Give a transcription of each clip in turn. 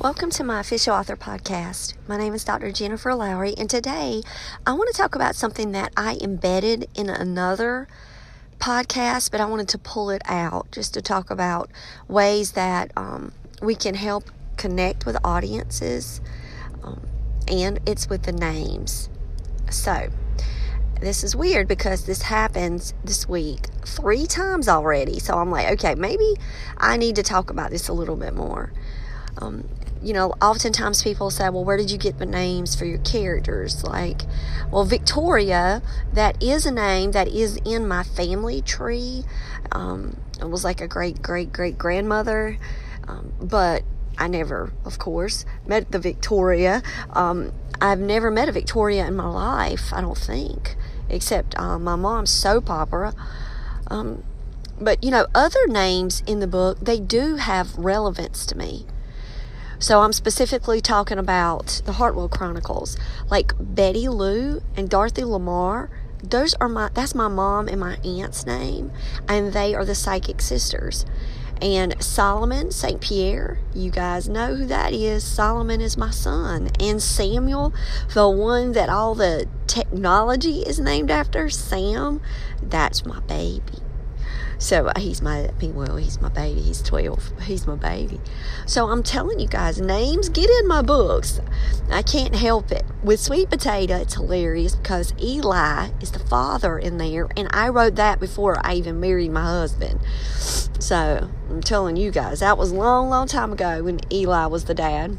Welcome to my official author podcast. My name is Dr. Jennifer Lowry, and today I want to talk about something that I embedded in another podcast, but I wanted to pull it out just to talk about ways that um, we can help connect with audiences, um, and it's with the names. So, this is weird because this happens this week three times already. So I'm like, okay, maybe I need to talk about this a little bit more. Um, you know, oftentimes people say, well, where did you get the names for your characters? Like, well, Victoria, that is a name that is in my family tree. Um, it was like a great, great, great grandmother. Um, but I never, of course, met the Victoria. Um, I've never met a Victoria in my life, I don't think, except uh, my mom's soap opera. Um, but, you know, other names in the book, they do have relevance to me. So I'm specifically talking about the Hartwell Chronicles, like Betty Lou and Dorothy Lamar. Those are my that's my mom and my aunt's name, and they are the psychic sisters. And Solomon St. Pierre, you guys know who that is. Solomon is my son. And Samuel, the one that all the technology is named after, Sam, that's my baby. So uh, he's my, well, he's my baby. He's 12. He's my baby. So I'm telling you guys, names get in my books. I can't help it. With Sweet Potato, it's hilarious because Eli is the father in there, and I wrote that before I even married my husband. So I'm telling you guys, that was long, long time ago when Eli was the dad.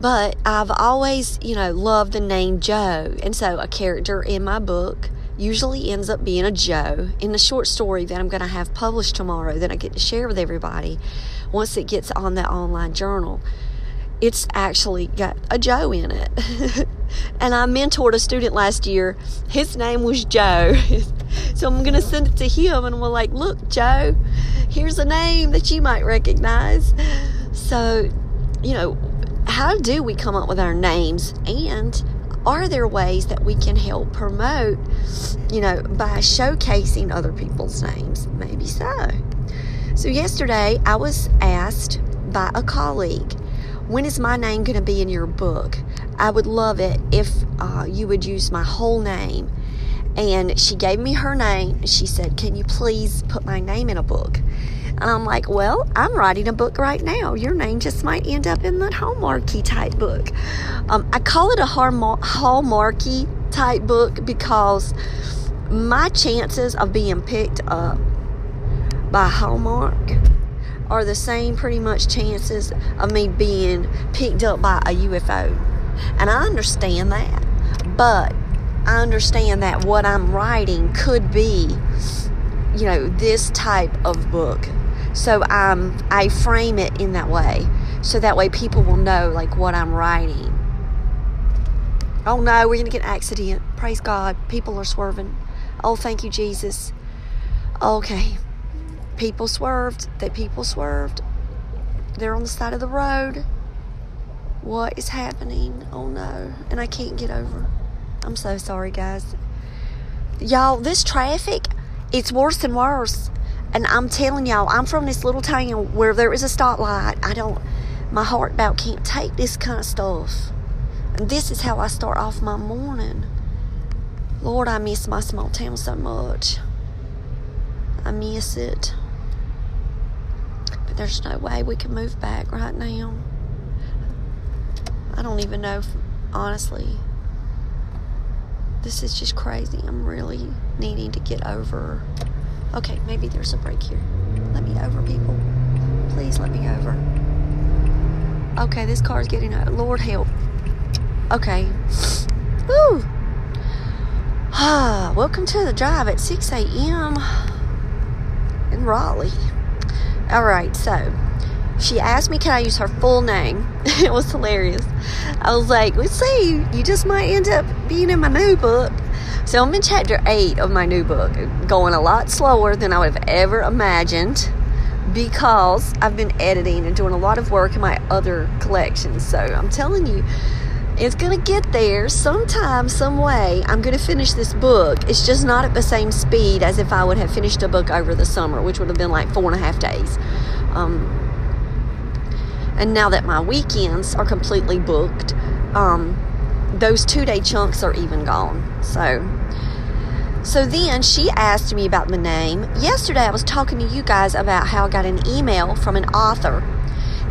But I've always, you know, loved the name Joe. And so a character in my book usually ends up being a Joe in the short story that I'm going to have published tomorrow that I get to share with everybody once it gets on that online journal. It's actually got a Joe in it. and I mentored a student last year. His name was Joe. so I'm going to send it to him and we're like, look, Joe, here's a name that you might recognize. So, you know, how do we come up with our names and are there ways that we can help promote, you know, by showcasing other people's names? Maybe so. So, yesterday I was asked by a colleague, when is my name going to be in your book? I would love it if uh, you would use my whole name. And she gave me her name. She said, Can you please put my name in a book? And I'm like, well, I'm writing a book right now. Your name just might end up in that Hallmarky type book. Um, I call it a Hallmarky type book because my chances of being picked up by Hallmark are the same pretty much chances of me being picked up by a UFO. And I understand that. But I understand that what I'm writing could be, you know, this type of book so um, I frame it in that way. So that way people will know like what I'm writing. Oh no, we're going to get an accident. Praise God. People are swerving. Oh, thank you, Jesus. Okay. People swerved. The people swerved. They're on the side of the road. What is happening? Oh no. And I can't get over. I'm so sorry, guys. Y'all, this traffic, it's worse and worse. And I'm telling y'all, I'm from this little town where there is a stoplight. I don't, my heart about can't take this kind of stuff. And this is how I start off my morning. Lord, I miss my small town so much. I miss it. But there's no way we can move back right now. I don't even know, if, honestly. This is just crazy. I'm really needing to get over. Okay, maybe there's a break here. Let me over, people. Please let me over. Okay, this car's getting out. Lord help. Okay. Woo! Ah, welcome to the drive at 6 a.m. in Raleigh. All right, so she asked me, can I use her full name? it was hilarious. I was like, let's see, you just might end up being in my new book. So I'm in chapter 8 of my new book, going a lot slower than I would have ever imagined because I've been editing and doing a lot of work in my other collections. So I'm telling you, it's going to get there sometime, some way. I'm going to finish this book. It's just not at the same speed as if I would have finished a book over the summer, which would have been like four and a half days. Um, and now that my weekends are completely booked, um, those two day chunks are even gone. So, so then she asked me about the name. Yesterday I was talking to you guys about how I got an email from an author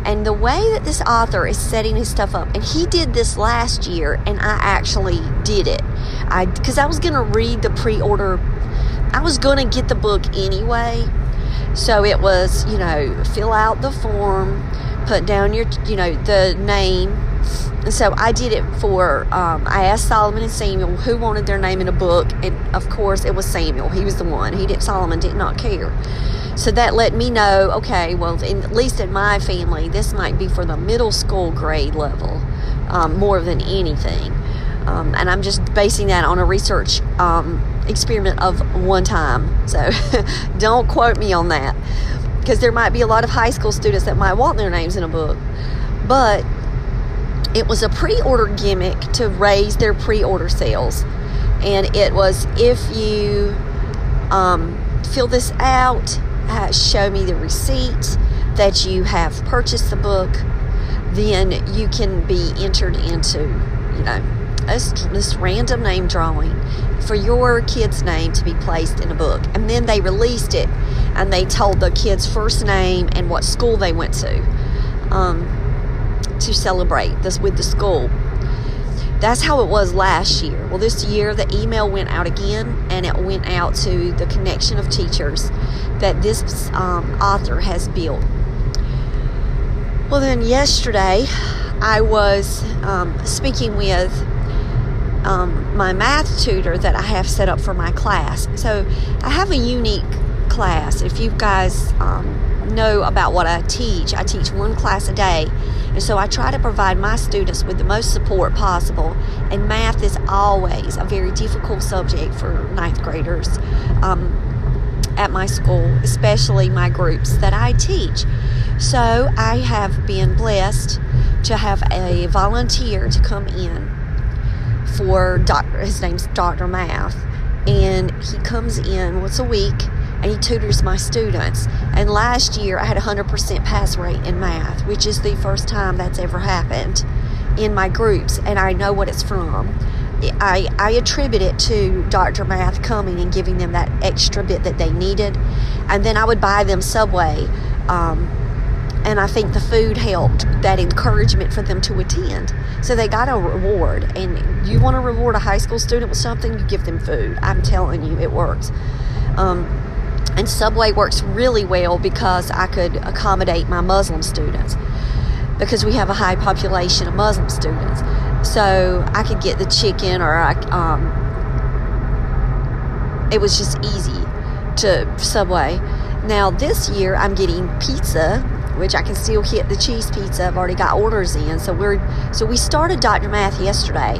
and the way that this author is setting his stuff up and he did this last year and i actually did it i because i was to read the pre-order i was to get the book anyway so it was you know fill out the form put down your you know the name and so I did it for, um, I asked Solomon and Samuel who wanted their name in a book. And of course, it was Samuel. He was the one. He did, Solomon did not care. So that let me know, okay, well, in, at least in my family, this might be for the middle school grade level um, more than anything. Um, and I'm just basing that on a research um, experiment of one time. So don't quote me on that because there might be a lot of high school students that might want their names in a book. But it was a pre order gimmick to raise their pre order sales. And it was if you um, fill this out, uh, show me the receipt that you have purchased the book, then you can be entered into, you know, this, this random name drawing for your kid's name to be placed in a book. And then they released it and they told the kid's first name and what school they went to um, to celebrate this with the school. That's how it was last year. Well, this year the email went out again, and it went out to the connection of teachers that this um, author has built. Well, then yesterday I was um, speaking with um, my math tutor that I have set up for my class. So I have a unique class. If you guys um, know about what I teach, I teach one class a day and so I try to provide my students with the most support possible. And math is always a very difficult subject for ninth graders um, at my school, especially my groups that I teach. So I have been blessed to have a volunteer to come in for doctor his name's Dr. Math and he comes in once a week and he tutors my students. And last year I had a 100% pass rate in math, which is the first time that's ever happened in my groups, and I know what it's from. I, I attribute it to Dr. Math coming and giving them that extra bit that they needed. And then I would buy them Subway. Um, and I think the food helped that encouragement for them to attend. So they got a reward. And you want to reward a high school student with something, you give them food. I'm telling you, it works. Um, and Subway works really well because I could accommodate my Muslim students because we have a high population of Muslim students. So I could get the chicken or I, um, it was just easy to Subway. Now this year I'm getting pizza, which I can still hit the cheese pizza. I've already got orders in. So we're so we started Dr. Math yesterday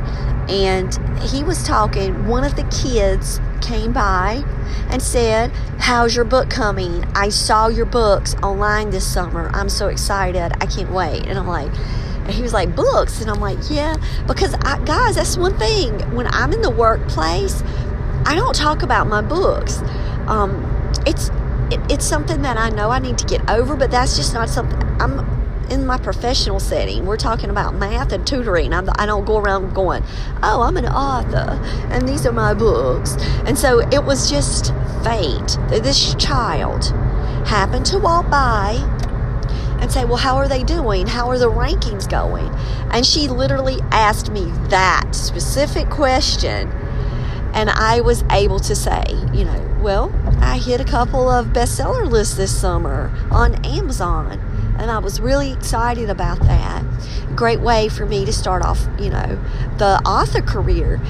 and he was talking one of the kids came by and said, How's your book coming? I saw your books online this summer. I'm so excited. I can't wait. And I'm like, and he was like, Books? And I'm like, Yeah, because I, guys, that's one thing. When I'm in the workplace, I don't talk about my books. Um, it's it, it's something that I know I need to get over, but that's just not something I'm in my professional setting. We're talking about math and tutoring. I'm, I don't go around going, oh, I'm an author and these are my books. And so it was just fate. That this child happened to walk by and say, Well, how are they doing? How are the rankings going? And she literally asked me that specific question. And I was able to say, you know, well, I hit a couple of bestseller lists this summer on Amazon. And I was really excited about that. Great way for me to start off, you know, the author career.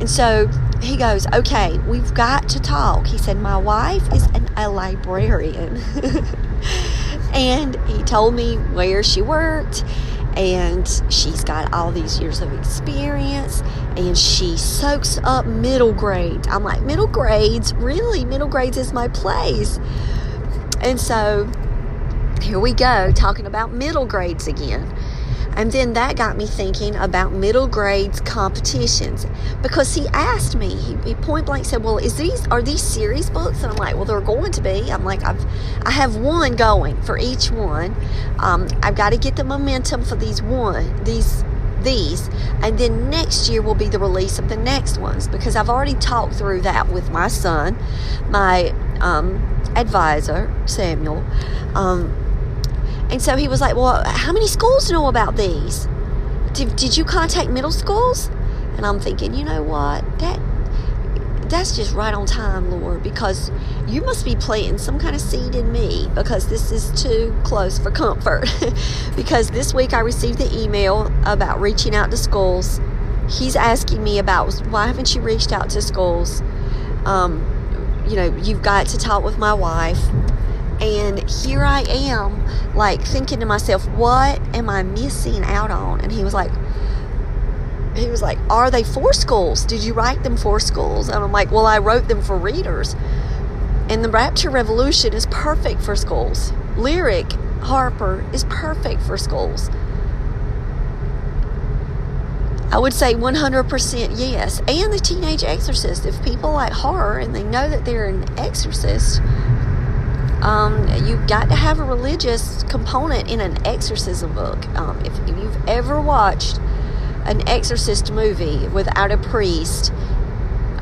And so he goes, Okay, we've got to talk. He said, My wife is an, a librarian. and he told me where she worked and she's got all these years of experience and she soaks up middle grades. I'm like, middle grades? Really? Middle grades is my place. And so here we go, talking about middle grades again. And then that got me thinking about middle grades competitions because he asked me, he, point blank said, "Well, is these are these series books?" And I'm like, "Well, they're going to be." I'm like, "I've I have one going for each one. Um, I've got to get the momentum for these one these." These, and then next year will be the release of the next ones because I've already talked through that with my son, my um, advisor, Samuel. Um, and so he was like, Well, how many schools know about these? Did, did you contact middle schools? And I'm thinking, you know what? That that's just right on time, Lord, because you must be planting some kind of seed in me because this is too close for comfort. because this week I received the email about reaching out to schools. He's asking me about why haven't you reached out to schools? Um, you know, you've got to talk with my wife. And here I am, like thinking to myself, what am I missing out on? And he was like, he was like, Are they for schools? Did you write them for schools? And I'm like, Well, I wrote them for readers. And the Rapture Revolution is perfect for schools. Lyric Harper is perfect for schools. I would say 100% yes. And the Teenage Exorcist. If people like horror and they know that they're an exorcist, um, you've got to have a religious component in an exorcism book. Um, if, if, you've ever watched an exorcist movie without a priest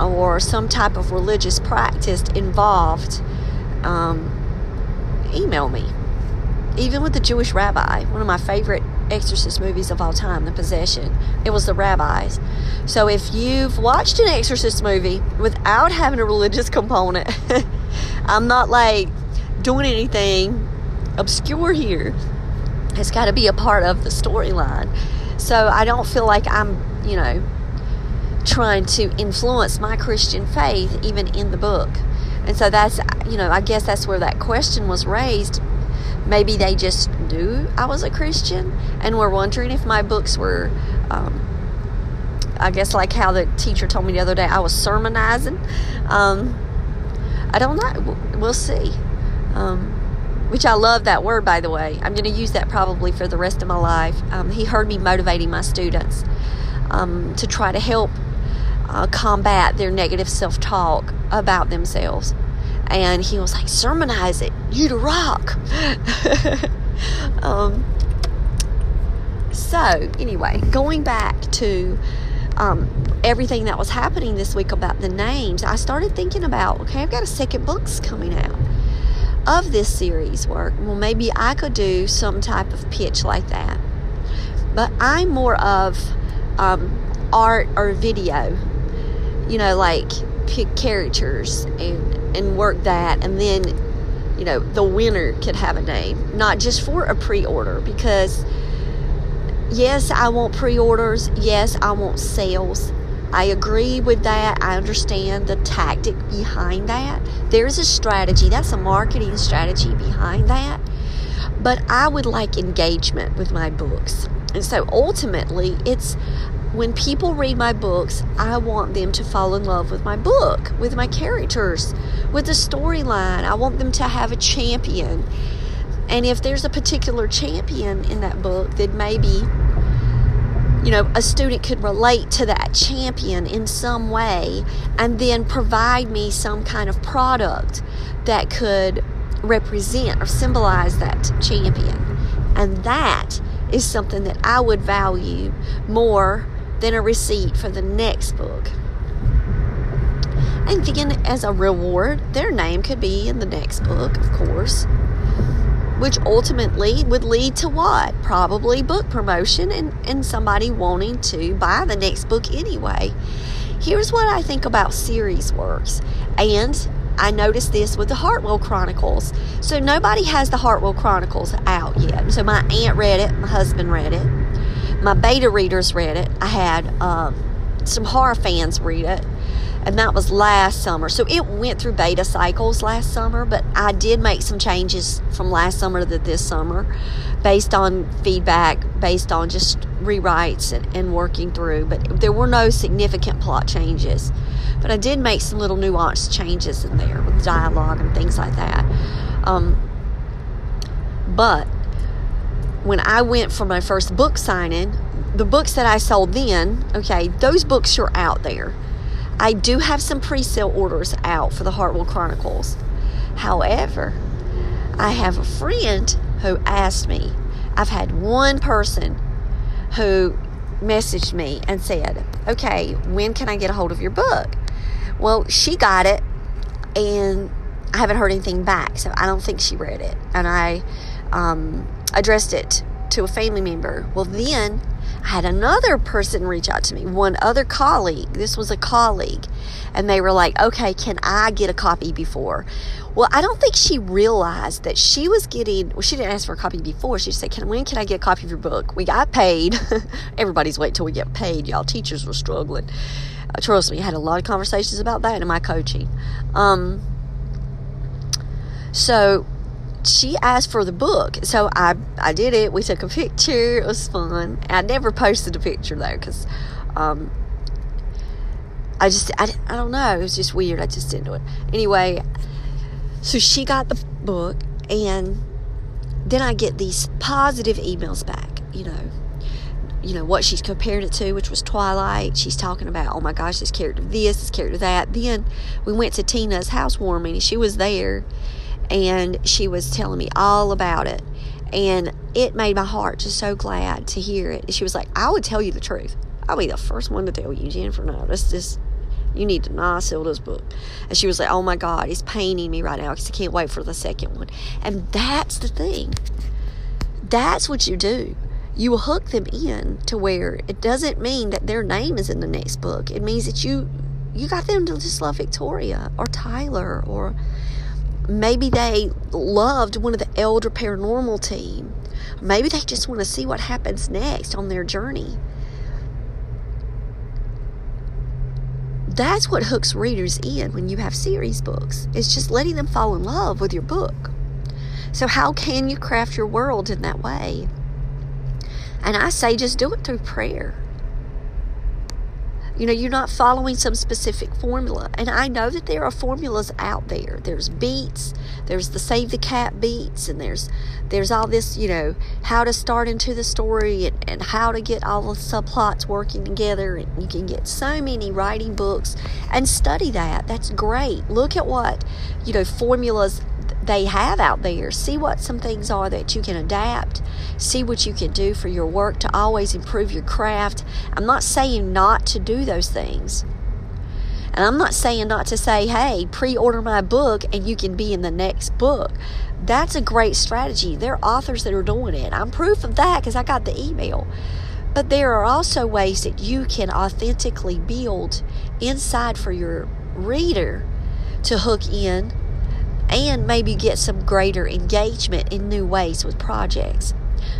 or some type of religious practice involved, um, email me. Even with the Jewish rabbi, one of my favorite exorcist movies of all time, The Possession, it was the rabbis. So if you've watched an exorcist movie without having a religious component, I'm not like doing anything obscure here. It's got to be a part of the storyline. So I don't feel like I'm, you know, trying to influence my Christian faith even in the book. And so that's, you know, I guess that's where that question was raised. Maybe they just knew I was a Christian and were wondering if my books were, um, I guess, like how the teacher told me the other day, I was sermonizing. Um, I don't know. We'll see. Um, which I love that word, by the way. I'm going to use that probably for the rest of my life. Um, he heard me motivating my students um, to try to help uh, combat their negative self talk about themselves. And he was like, sermonize it, you to rock. um, so, anyway, going back to um, everything that was happening this week about the names, I started thinking about okay, I've got a second book's coming out of this series work. Well, maybe I could do some type of pitch like that. But I'm more of um, art or video, you know, like pick characters and, and work that. And then, you know, the winner could have a name, not just for a pre order, because yes, I want pre orders. Yes, I want sales. I agree with that. I understand the tactic behind that. There's a strategy, that's a marketing strategy behind that. But I would like engagement with my books. And so ultimately, it's when people read my books, I want them to fall in love with my book, with my characters, with the storyline. I want them to have a champion. And if there's a particular champion in that book, then maybe you know, a student could relate to that champion in some way and then provide me some kind of product that could represent or symbolize that champion. And that is something that I would value more than a receipt for the next book. And then, as a reward, their name could be in the next book, of course, which ultimately would lead to what? Probably book promotion and, and somebody wanting to buy the next book anyway. Here's what I think about series works. And I noticed this with the Hartwell Chronicles. So nobody has the Hartwell Chronicles out yet. So my aunt read it, my husband read it, my beta readers read it. I had um, some horror fans read it, and that was last summer. So it went through beta cycles last summer, but I did make some changes from last summer to this summer based on feedback, based on just rewrites and, and working through. But there were no significant plot changes. But I did make some little nuanced changes in there with dialogue and things like that. Um, but when I went for my first book signing, the books that I sold then, okay, those books are out there. I do have some pre sale orders out for the Hartwell Chronicles. However, I have a friend who asked me, I've had one person who messaged me and said, Okay, when can I get a hold of your book? Well, she got it and I haven't heard anything back, so I don't think she read it. And I um, addressed it to a family member. Well, then I had another person reach out to me, one other colleague. This was a colleague. And they were like, okay, can I get a copy before? Well, I don't think she realized that she was getting, well, she didn't ask for a copy before. She said, can, when can I get a copy of your book? We got paid. Everybody's waiting till we get paid. Y'all teachers were struggling. Uh, trust me, I had a lot of conversations about that in my coaching. Um, so she asked for the book, so I I did it. We took a picture. It was fun. I never posted a picture though, because um, I just I, I don't know. It was just weird. I just didn't do it anyway. So she got the book, and then I get these positive emails back. You know, you know what she's comparing it to, which was Twilight. She's talking about, oh my gosh, this character this, this character that. Then we went to Tina's housewarming, she was there and she was telling me all about it. And it made my heart just so glad to hear it. She was like, I would tell you the truth. I'll be the first one to tell you, Jennifer. No, this just, you need to not sell this book. And she was like, oh my God, it's paining me right now because I can't wait for the second one. And that's the thing. That's what you do. You hook them in to where it doesn't mean that their name is in the next book. It means that you you got them to just love Victoria or Tyler or maybe they loved one of the elder paranormal team. Maybe they just want to see what happens next on their journey. That's what hooks readers in when you have series books. It's just letting them fall in love with your book. So, how can you craft your world in that way? And I say just do it through prayer. You know, you're not following some specific formula. And I know that there are formulas out there. There's beats, there's the save the cat beats, and there's there's all this, you know, how to start into the story and, and how to get all the subplots working together. And you can get so many writing books and study that. That's great. Look at what, you know, formulas they have out there. See what some things are that you can adapt. See what you can do for your work to always improve your craft. I'm not saying not to do those things. And I'm not saying not to say, hey, pre order my book and you can be in the next book. That's a great strategy. There are authors that are doing it. I'm proof of that because I got the email. But there are also ways that you can authentically build inside for your reader to hook in and maybe get some greater engagement in new ways with projects.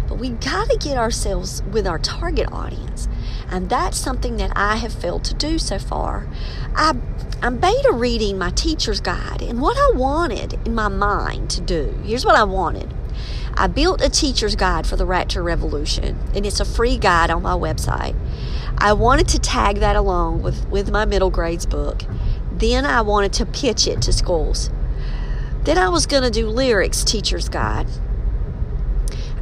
But we got to get ourselves with our target audience. And that's something that I have failed to do so far. I, I'm beta reading my teacher's guide, and what I wanted in my mind to do here's what I wanted. I built a teacher's guide for the Rapture Revolution, and it's a free guide on my website. I wanted to tag that along with, with my middle grades book. Then I wanted to pitch it to schools. Then I was going to do lyrics teacher's guide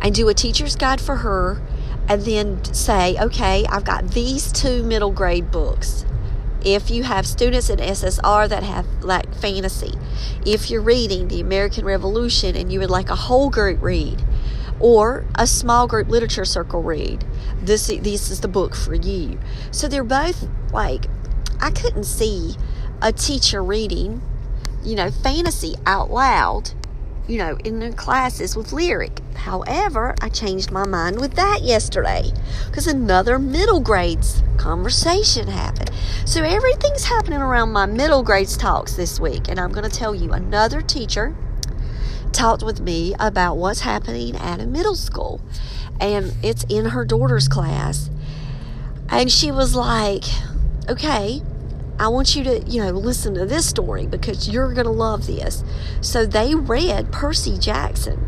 and do a teacher's guide for her and then say, okay, I've got these two middle grade books. If you have students in SSR that have like fantasy, if you're reading the American Revolution and you would like a whole group read, or a small group literature circle read. This this is the book for you. So they're both like I couldn't see a teacher reading, you know, fantasy out loud, you know, in the classes with lyric. However, I changed my mind with that yesterday because another middle grades conversation happened. So everything's happening around my middle grades talks this week, and I'm going to tell you another teacher talked with me about what's happening at a middle school, and it's in her daughter's class. And she was like, okay, I want you to, you know, listen to this story because you're going to love this. So they read Percy Jackson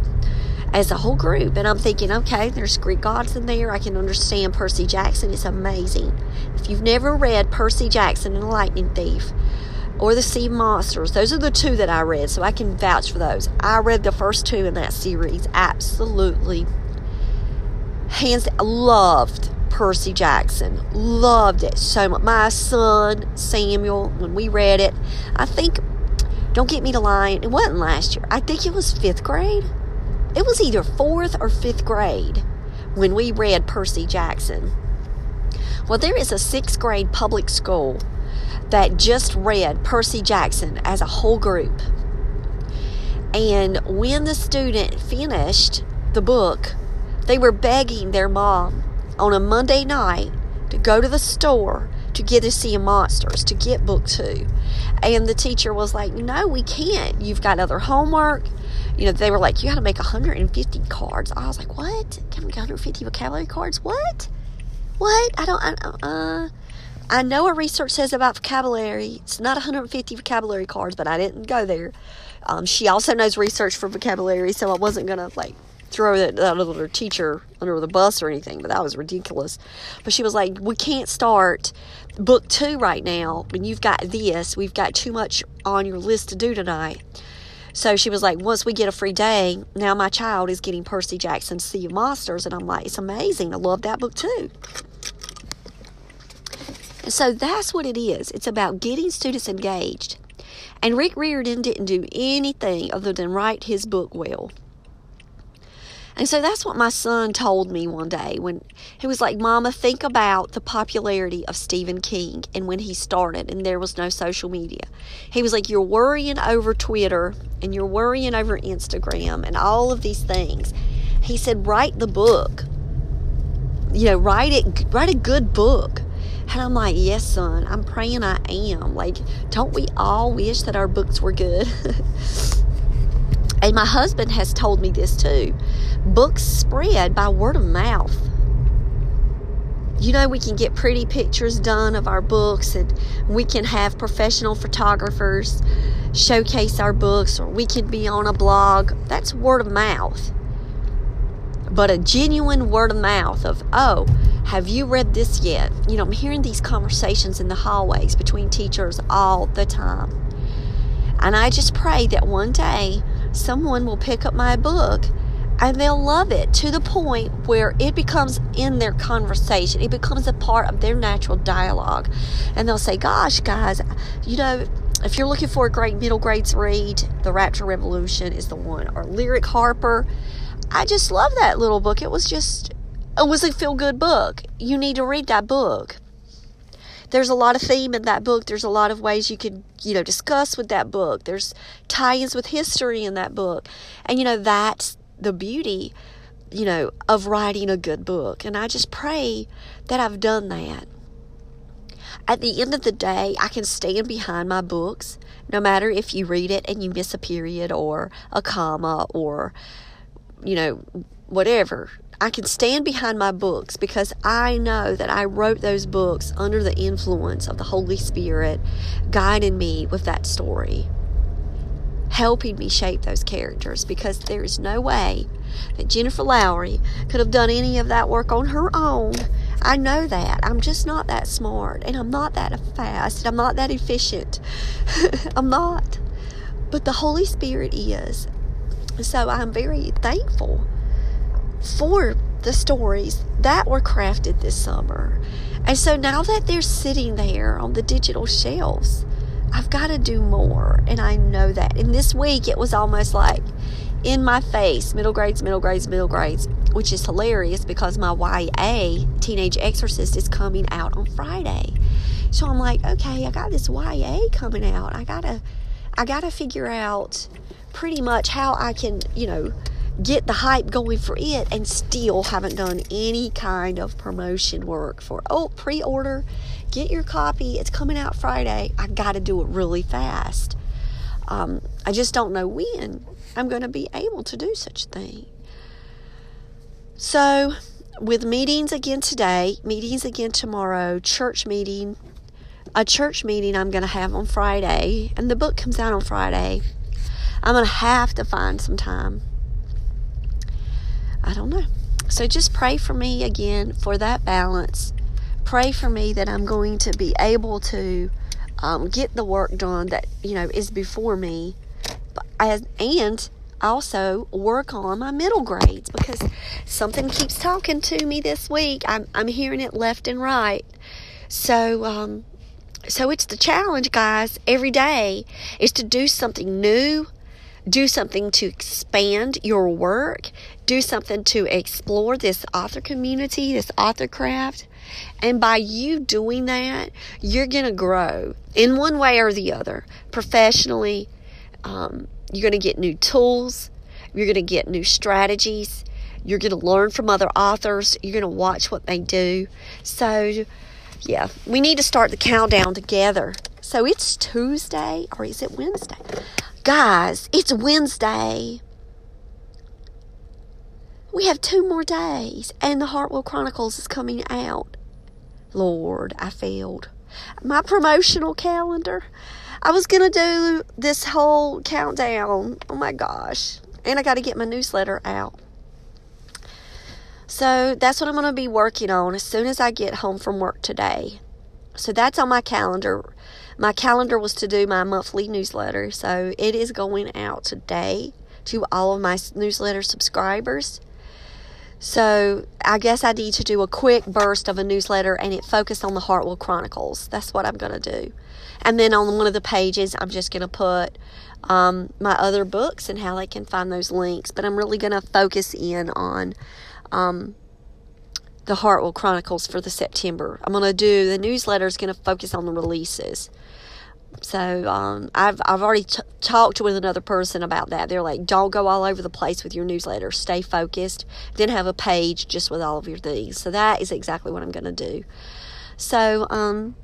as a whole group. And I'm thinking, okay, there's Greek gods in there. I can understand Percy Jackson. It's amazing. If you've never read Percy Jackson and the Lightning Thief or The Sea Monsters, those are the two that I read, so I can vouch for those. I read the first two in that series. Absolutely. Hands loved Percy Jackson. Loved it so much. My son, Samuel, when we read it, I think, don't get me to lie, it wasn't last year. I think it was fifth grade. It was either fourth or fifth grade when we read Percy Jackson. Well, there is a sixth grade public school that just read Percy Jackson as a whole group. And when the student finished the book, they were begging their mom on a Monday night to go to the store to get to see monsters to get book two. And the teacher was like no we can't. You've got other homework. You know they were like you got to make 150 cards. I was like what? Can we make 150 vocabulary cards? What? What? I don't I, uh i know what research says about vocabulary. It's not 150 vocabulary cards but i didn't go there. Um, she also knows research for vocabulary so i wasn't gonna like throw that, that other teacher under the bus or anything, but that was ridiculous. But she was like, We can't start book two right now when you've got this. We've got too much on your list to do tonight. So she was like, Once we get a free day, now my child is getting Percy Jackson's Sea of Monsters. And I'm like, It's amazing. I love that book too. And so that's what it is. It's about getting students engaged. And Rick Riordan didn't do anything other than write his book well. And so that's what my son told me one day when he was like, Mama, think about the popularity of Stephen King and when he started and there was no social media. He was like, You're worrying over Twitter and you're worrying over Instagram and all of these things. He said, Write the book. You know, write it, write a good book. And I'm like, Yes, son, I'm praying I am. Like, don't we all wish that our books were good? And my husband has told me this too. Books spread by word of mouth. You know, we can get pretty pictures done of our books, and we can have professional photographers showcase our books, or we can be on a blog. That's word of mouth. But a genuine word of mouth of, oh, have you read this yet? You know, I'm hearing these conversations in the hallways between teachers all the time. And I just pray that one day someone will pick up my book and they'll love it to the point where it becomes in their conversation. It becomes a part of their natural dialogue. And they'll say, Gosh, guys, you know, if you're looking for a great middle grades read, The Rapture Revolution is the one. Or Lyric Harper. I just love that little book. It was just, it was a feel good book. You need to read that book there's a lot of theme in that book. There's a lot of ways you could, you know, discuss with that book. There's tie-ins with history in that book. And you know, that's the beauty, you know, of writing a good book. And I just pray that I've done that. At the end of the day, I can stand behind my books, no matter if you read it and you miss a period or a comma or, you know, whatever. I can stand behind my books because I know that I wrote those books under the influence of the Holy Spirit guiding me with that story, helping me shape those characters because there is no way that Jennifer Lowry could have done any of that work on her own. I know that. I'm just not that smart and I'm not that fast and I'm not that efficient. I'm not. But the Holy Spirit is. So I'm very thankful for the stories that were crafted this summer. And so now that they're sitting there on the digital shelves, I've got to do more. And I know that. And this week it was almost like in my face middle grades, middle grades, middle grades, which is hilarious because my YA, Teenage Exorcist, is coming out on Friday. So I'm like, okay, I got this YA coming out. I gotta, I gotta figure out pretty much how I can, you know, get the hype going for it and still haven't done any kind of promotion work for oh pre-order get your copy. It's coming out friday. I gotta do it really fast. Um, i just don't know when i'm going to be able to do such a thing. So with meetings again today meetings again tomorrow church meeting a church meeting i'm going to have on friday and the book comes out on friday i'm going to have to find some time I don't know. So just pray for me again for that balance. Pray for me that I'm going to be able to um, get the work done that you know is before me, as, and also work on my middle grades because something keeps talking to me this week. I'm I'm hearing it left and right. So um, so it's the challenge, guys. Every day is to do something new do something to expand your work, do something to explore this author community, this author craft. And by you doing that, you're going to grow in one way or the other. Professionally, um, you're going to get new tools, you're going to get new strategies, you're going to learn from other authors, you're going to watch what they do. So, yeah, we need to start the countdown together. So it's Tuesday, or is it Wednesday? Guys, it's Wednesday. We have two more days, and the Hartwell Chronicles is coming out. Lord, I failed. My promotional calendar. I was going to do this whole countdown. Oh my gosh. And I got to get my newsletter out. So that's what I'm going to be working on as soon as I get home from work today. So that's on my calendar my calendar was to do my monthly newsletter, so it is going out today to all of my newsletter subscribers. So I guess I need to do a quick burst of a newsletter and it focused on the Hartwell Chronicles. That's what I'm going to do. And then on one of the pages, I'm just going to put um, my other books and how they can find those links. But I'm really going to focus in on um, the Hartwell Chronicles for the September. I'm going to do the newsletter is going to focus on the releases. So um, I've I've already t- talked with another person about that. They're like, don't go all over the place with your newsletter. Stay focused. Then have a page just with all of your things. So that is exactly what I'm going to do. So um,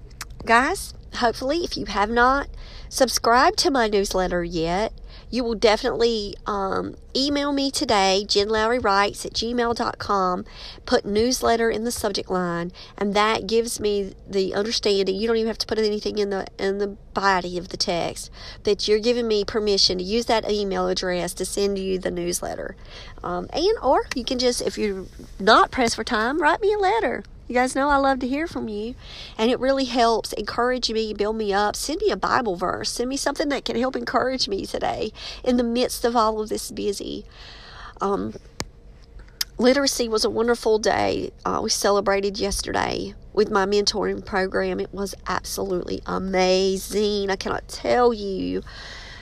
guys, hopefully, if you have not subscribed to my newsletter yet, you will definitely um, email me today, Jen Lowry Writes at gmail.com, put newsletter in the subject line, and that gives me the understanding. You don't even have to put anything in the in the body of the text that you're giving me permission to use that email address to send you the newsletter. Um, and or you can just, if you're not pressed for time, write me a letter. You guys know I love to hear from you, and it really helps encourage me, build me up. Send me a Bible verse. Send me something that can help encourage me today in the midst of all of this busy. Um, literacy was a wonderful day. Uh, we celebrated yesterday with my mentoring program. It was absolutely amazing. I cannot tell you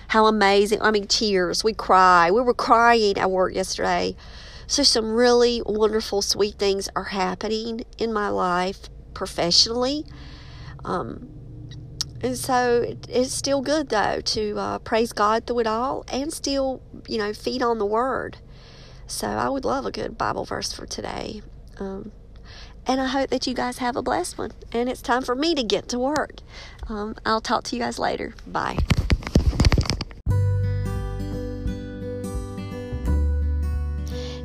how amazing. I mean, tears. We cry. We were crying at work yesterday so, some really wonderful, sweet things are happening in my life professionally. Um, and so it's still good though to uh, praise God through it all and still, you know, feed on the Word. So I would love a good Bible verse for today. Um, and I hope that you guys have a blessed one. And it's time for me to get to work. Um, I'll talk to you guys later. Bye.